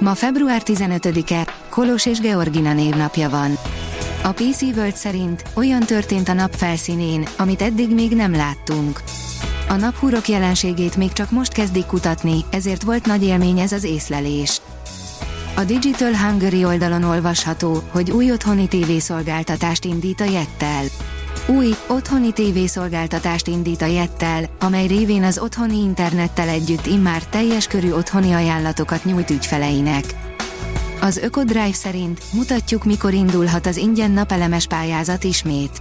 Ma február 15-e, Kolos és Georgina névnapja van. A PC World szerint olyan történt a nap felszínén, amit eddig még nem láttunk. A naphúrok jelenségét még csak most kezdik kutatni, ezért volt nagy élmény ez az észlelés. A Digital Hungary oldalon olvasható, hogy új otthoni tévészolgáltatást indít a Jettel. Új, otthoni tévészolgáltatást indít a Jettel, amely révén az otthoni internettel együtt immár teljes körű otthoni ajánlatokat nyújt ügyfeleinek. Az Ökodrive szerint mutatjuk mikor indulhat az ingyen napelemes pályázat ismét.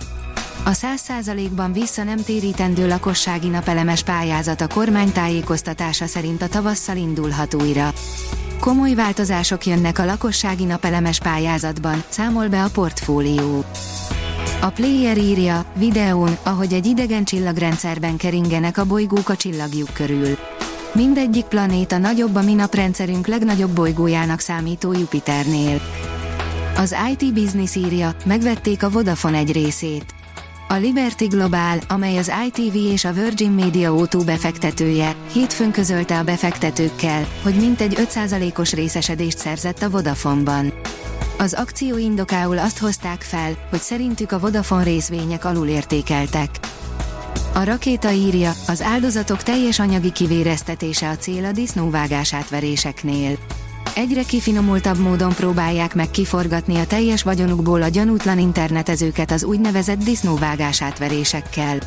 A 100%-ban vissza nem térítendő lakossági napelemes pályázat a kormány tájékoztatása szerint a tavasszal indulhat újra. Komoly változások jönnek a lakossági napelemes pályázatban, számol be a portfólió. A player írja, videón, ahogy egy idegen csillagrendszerben keringenek a bolygók a csillagjuk körül. Mindegyik planéta nagyobb a mi naprendszerünk legnagyobb bolygójának számító Jupiternél. Az IT Business írja, megvették a Vodafone egy részét. A Liberty Global, amely az ITV és a Virgin Media O2 befektetője, hétfőn közölte a befektetőkkel, hogy mintegy 5%-os részesedést szerzett a Vodafone-ban. Az akció indokául azt hozták fel, hogy szerintük a Vodafone részvények alulértékeltek. A rakéta írja, az áldozatok teljes anyagi kivéreztetése a cél a disznóvágás átveréseknél. Egyre kifinomultabb módon próbálják meg kiforgatni a teljes vagyonukból a gyanútlan internetezőket az úgynevezett disznóvágás átverésekkel.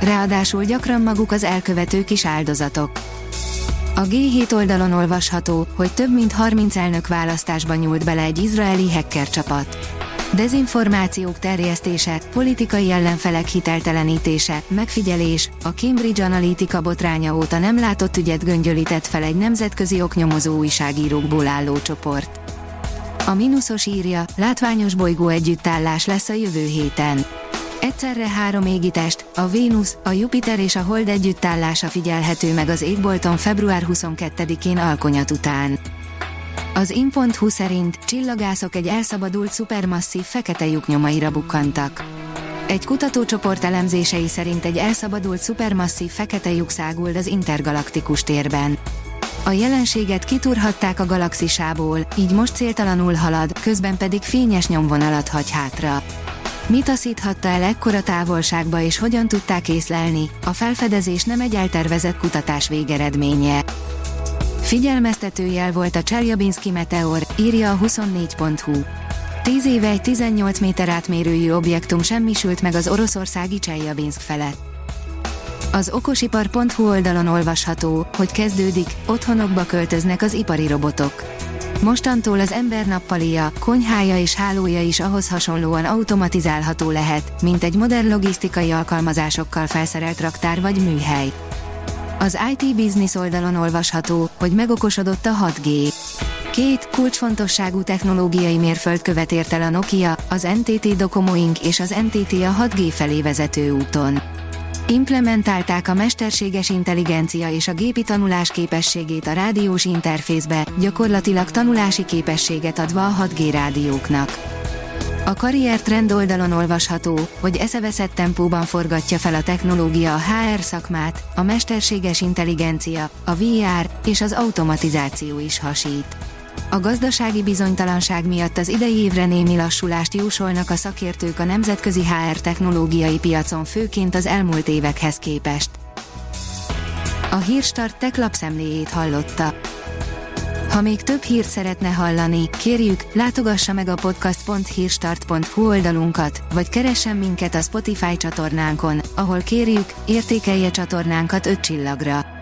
Ráadásul gyakran maguk az elkövetők is áldozatok. A G7 oldalon olvasható, hogy több mint 30 elnök választásban nyúlt bele egy izraeli hacker csapat. Dezinformációk terjesztése, politikai ellenfelek hiteltelenítése, megfigyelés, a Cambridge Analytica botránya óta nem látott ügyet göngyölített fel egy nemzetközi oknyomozó újságírókból álló csoport. A mínuszos írja, látványos bolygó együttállás lesz a jövő héten. Egyszerre három égitest, a Vénusz, a Jupiter és a Hold együttállása figyelhető meg az égbolton február 22-én alkonyat után. Az in.hu szerint csillagászok egy elszabadult szupermasszív fekete lyuk nyomaira bukkantak. Egy kutatócsoport elemzései szerint egy elszabadult szupermasszív fekete lyuk száguld az intergalaktikus térben. A jelenséget kiturhatták a galaxisából, így most céltalanul halad, közben pedig fényes nyomvonalat hagy hátra. Mit taszíthatta el ekkora távolságba és hogyan tudták észlelni, a felfedezés nem egy eltervezett kutatás végeredménye. Figyelmeztetőjel volt a Cseljabinszki meteor, írja a 24.hu. Tíz éve egy 18 méter átmérőjű objektum semmisült meg az oroszországi Cseljabinszk felett. Az okosipar.hu oldalon olvasható, hogy kezdődik, otthonokba költöznek az ipari robotok. Mostantól az ember nappalia, konyhája és hálója is ahhoz hasonlóan automatizálható lehet, mint egy modern logisztikai alkalmazásokkal felszerelt raktár vagy műhely. Az IT Business oldalon olvasható, hogy megokosodott a 6G. Két kulcsfontosságú technológiai mérföldkövet ért el a Nokia, az NTT Docomo Inc. és az NTT a 6G felé vezető úton. Implementálták a mesterséges intelligencia és a gépi tanulás képességét a rádiós interfészbe, gyakorlatilag tanulási képességet adva a 6G rádióknak. A karrier trend oldalon olvasható, hogy eszeveszett tempóban forgatja fel a technológia a HR szakmát, a mesterséges intelligencia, a VR és az automatizáció is hasít. A gazdasági bizonytalanság miatt az idei évre némi lassulást jósolnak a szakértők a nemzetközi HR technológiai piacon főként az elmúlt évekhez képest. A Hírstart tech lapszemléjét hallotta. Ha még több hírt szeretne hallani, kérjük, látogassa meg a podcast.hírstart.hu oldalunkat, vagy keressen minket a Spotify csatornánkon, ahol kérjük, értékelje csatornánkat 5 csillagra.